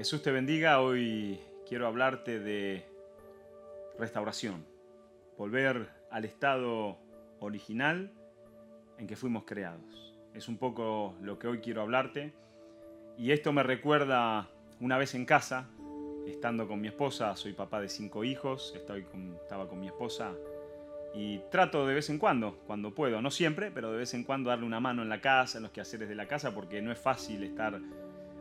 Jesús te bendiga. Hoy quiero hablarte de restauración. Volver al estado original en que fuimos creados. Es un poco lo que hoy quiero hablarte. Y esto me recuerda una vez en casa, estando con mi esposa, soy papá de cinco hijos, estoy estaba con mi esposa y trato de vez en cuando, cuando puedo, no siempre, pero de vez en cuando darle una mano en la casa, en los quehaceres de la casa, porque no es fácil estar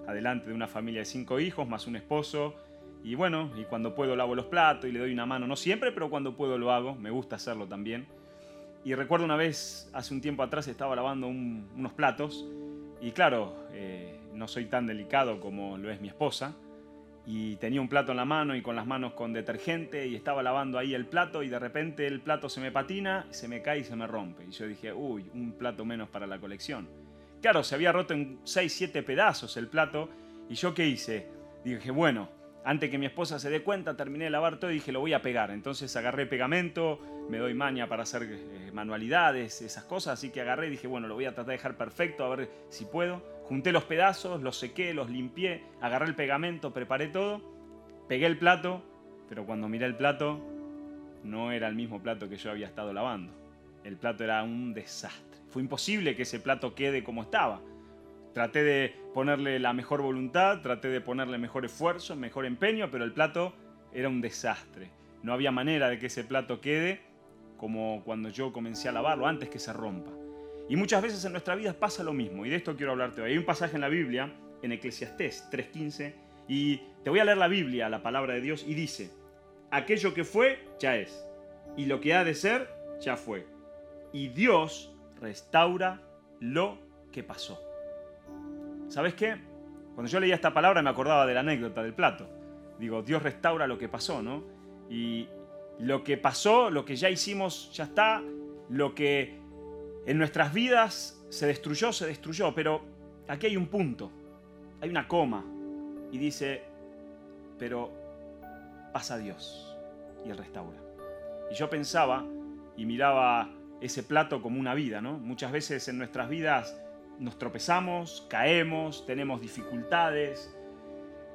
adelante de una familia de cinco hijos, más un esposo. Y bueno, y cuando puedo lavo los platos y le doy una mano, no siempre, pero cuando puedo lo hago, me gusta hacerlo también. Y recuerdo una vez, hace un tiempo atrás, estaba lavando unos platos y claro, eh, no soy tan delicado como lo es mi esposa. Y tenía un plato en la mano y con las manos con detergente y estaba lavando ahí el plato y de repente el plato se me patina, se me cae y se me rompe. Y yo dije, uy, un plato menos para la colección. Claro, se había roto en 6, 7 pedazos el plato. ¿Y yo qué hice? Dije, bueno, antes que mi esposa se dé cuenta, terminé de lavar todo y dije, lo voy a pegar. Entonces agarré pegamento, me doy maña para hacer eh, manualidades, esas cosas. Así que agarré y dije, bueno, lo voy a tratar de dejar perfecto, a ver si puedo. Junté los pedazos, los sequé, los limpié, agarré el pegamento, preparé todo, pegué el plato, pero cuando miré el plato, no era el mismo plato que yo había estado lavando. El plato era un desastre. Fue imposible que ese plato quede como estaba. Traté de ponerle la mejor voluntad, traté de ponerle mejor esfuerzo, mejor empeño, pero el plato era un desastre. No había manera de que ese plato quede como cuando yo comencé a lavarlo, antes que se rompa. Y muchas veces en nuestra vida pasa lo mismo, y de esto quiero hablarte hoy. Hay un pasaje en la Biblia, en Eclesiastés 3.15, y te voy a leer la Biblia, la palabra de Dios, y dice, aquello que fue, ya es, y lo que ha de ser, ya fue. Y Dios restaura lo que pasó. ¿Sabes qué? Cuando yo leía esta palabra me acordaba de la anécdota del plato. Digo, Dios restaura lo que pasó, ¿no? Y lo que pasó, lo que ya hicimos, ya está. Lo que en nuestras vidas se destruyó, se destruyó. Pero aquí hay un punto, hay una coma. Y dice, pero pasa Dios y Él restaura. Y yo pensaba y miraba ese plato como una vida, ¿no? Muchas veces en nuestras vidas nos tropezamos, caemos, tenemos dificultades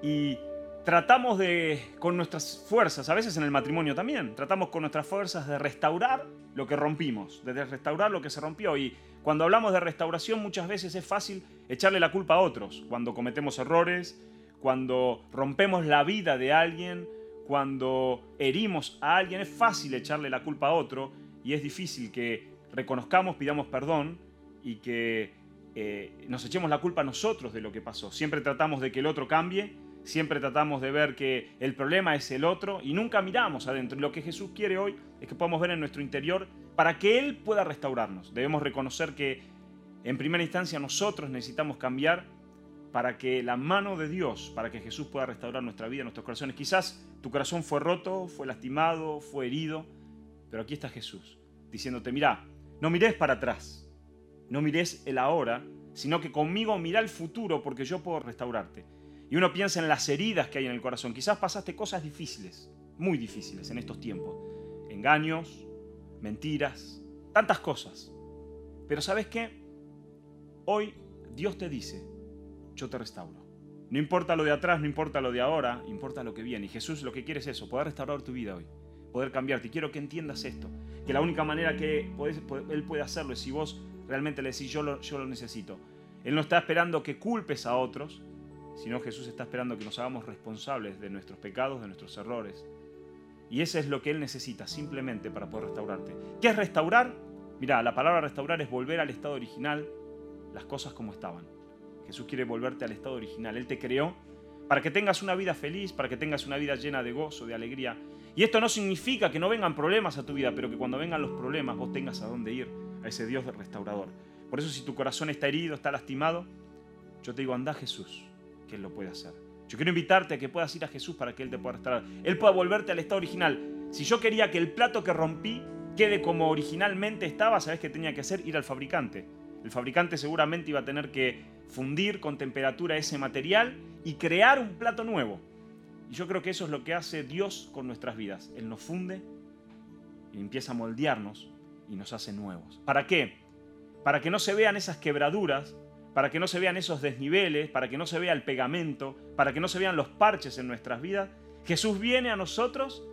y tratamos de, con nuestras fuerzas, a veces en el matrimonio también, tratamos con nuestras fuerzas de restaurar lo que rompimos, de restaurar lo que se rompió. Y cuando hablamos de restauración muchas veces es fácil echarle la culpa a otros, cuando cometemos errores, cuando rompemos la vida de alguien, cuando herimos a alguien, es fácil echarle la culpa a otro y es difícil que reconozcamos, pidamos perdón y que eh, nos echemos la culpa nosotros de lo que pasó. Siempre tratamos de que el otro cambie, siempre tratamos de ver que el problema es el otro y nunca miramos adentro. Lo que Jesús quiere hoy es que podamos ver en nuestro interior para que Él pueda restaurarnos. Debemos reconocer que en primera instancia nosotros necesitamos cambiar para que la mano de Dios, para que Jesús pueda restaurar nuestra vida, nuestros corazones. Quizás tu corazón fue roto, fue lastimado, fue herido pero aquí está Jesús, diciéndote, mira, no mires para atrás, no mires el ahora, sino que conmigo mira el futuro porque yo puedo restaurarte. Y uno piensa en las heridas que hay en el corazón. Quizás pasaste cosas difíciles, muy difíciles en estos tiempos. Engaños, mentiras, tantas cosas. Pero ¿sabes qué? Hoy Dios te dice, yo te restauro. No importa lo de atrás, no importa lo de ahora, importa lo que viene. Y Jesús lo que quiere es eso, poder restaurar tu vida hoy poder cambiarte. Y quiero que entiendas esto, que la única manera que Él puede hacerlo es si vos realmente le decís, yo lo, necesito. Él no está esperando que culpes a otros, sino Jesús está esperando que nos hagamos responsables de nuestros pecados, de nuestros errores. Y eso es lo que Él necesita simplemente para poder restaurarte. ¿Qué es restaurar? Mira, la palabra restaurar es volver al estado original, las cosas como estaban. Jesús quiere volverte al estado original. Él te creó para que tengas una vida feliz, para que tengas una vida llena de gozo, de alegría. Y esto no significa que no vengan problemas a tu vida, pero que cuando vengan los problemas vos tengas a dónde ir, a ese Dios restaurador. Por eso si tu corazón está herido, está lastimado, yo te digo, anda Jesús, que Él lo puede hacer. Yo quiero invitarte a que puedas ir a Jesús para que Él te pueda restaurar. Él pueda volverte al estado original. Si yo quería que el plato que rompí quede como originalmente estaba, ¿sabes qué tenía que hacer? Ir al fabricante. El fabricante seguramente iba a tener que fundir con temperatura ese material y crear un plato nuevo. Y yo creo que eso es lo que hace Dios con nuestras vidas. Él nos funde empieza a moldearnos y nos hace nuevos. ¿Para qué? Para que no se vean esas quebraduras, para que no se vean esos desniveles, para que no se vea el pegamento, para que no se vean los parches en nuestras vidas, Jesús viene a nosotros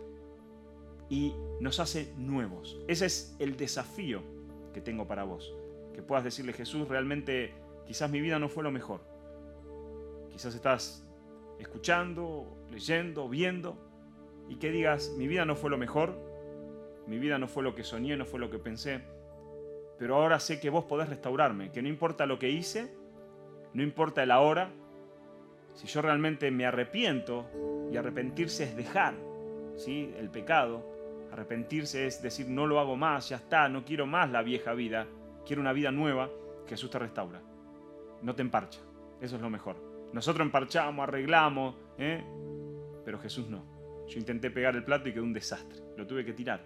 y nos hace nuevos. Ese es el desafío que tengo para vos. Que puedas decirle, Jesús, realmente quizás mi vida no fue lo mejor. Quizás estás escuchando, leyendo, viendo, y que digas, mi vida no fue lo mejor, mi vida no fue lo que soñé, no fue lo que pensé, pero ahora sé que vos podés restaurarme, que no importa lo que hice, no importa el ahora, si yo realmente me arrepiento, y arrepentirse es dejar ¿sí? el pecado, arrepentirse es decir, no lo hago más, ya está, no quiero más la vieja vida, quiero una vida nueva, Jesús te restaura, no te emparcha, eso es lo mejor. Nosotros emparchamos, arreglamos, ¿eh? pero Jesús no. Yo intenté pegar el plato y quedó un desastre, lo tuve que tirar,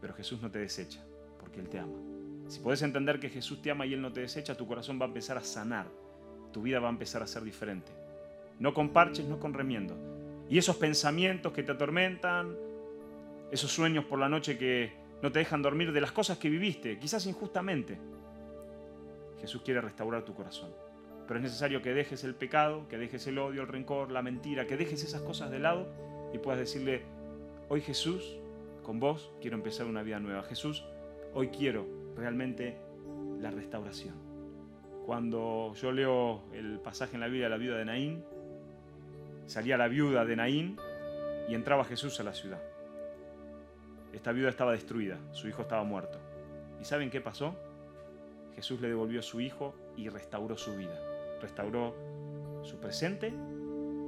pero Jesús no te desecha, porque Él te ama. Si podés entender que Jesús te ama y Él no te desecha, tu corazón va a empezar a sanar, tu vida va a empezar a ser diferente. No con parches, no con remiendo. Y esos pensamientos que te atormentan, esos sueños por la noche que no te dejan dormir de las cosas que viviste, quizás injustamente, Jesús quiere restaurar tu corazón. Pero es necesario que dejes el pecado, que dejes el odio, el rencor, la mentira, que dejes esas cosas de lado y puedas decirle, hoy Jesús, con vos quiero empezar una vida nueva. Jesús, hoy quiero realmente la restauración. Cuando yo leo el pasaje en la Biblia de la viuda de Naín, salía la viuda de Naín y entraba Jesús a la ciudad. Esta viuda estaba destruida, su hijo estaba muerto. ¿Y saben qué pasó? Jesús le devolvió su hijo y restauró su vida. Restauró su presente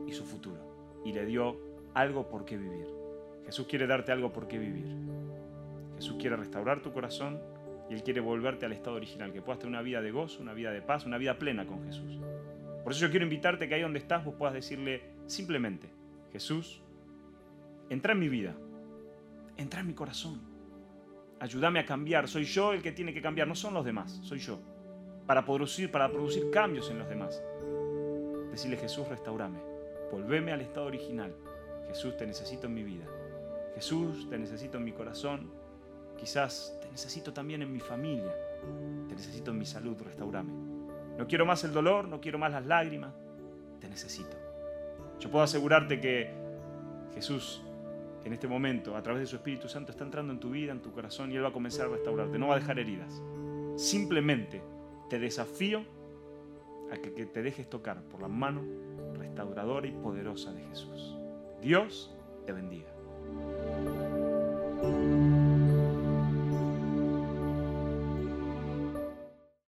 y su futuro. Y le dio algo por qué vivir. Jesús quiere darte algo por qué vivir. Jesús quiere restaurar tu corazón y Él quiere volverte al estado original, que puedas tener una vida de gozo, una vida de paz, una vida plena con Jesús. Por eso yo quiero invitarte que ahí donde estás vos puedas decirle simplemente, Jesús, entra en mi vida, entra en mi corazón, ayúdame a cambiar, soy yo el que tiene que cambiar, no son los demás, soy yo, para producir, para producir cambios en los demás. Decirle Jesús, restaurame, volveme al estado original. Jesús, te necesito en mi vida. Jesús, te necesito en mi corazón. Quizás te necesito también en mi familia. Te necesito en mi salud, restaurame. No quiero más el dolor, no quiero más las lágrimas. Te necesito. Yo puedo asegurarte que Jesús en este momento, a través de su Espíritu Santo, está entrando en tu vida, en tu corazón y Él va a comenzar a restaurarte. No va a dejar heridas. Simplemente te desafío a que, te dejes tocar por la mano restauradora y poderosa de Jesús. Dios te bendiga.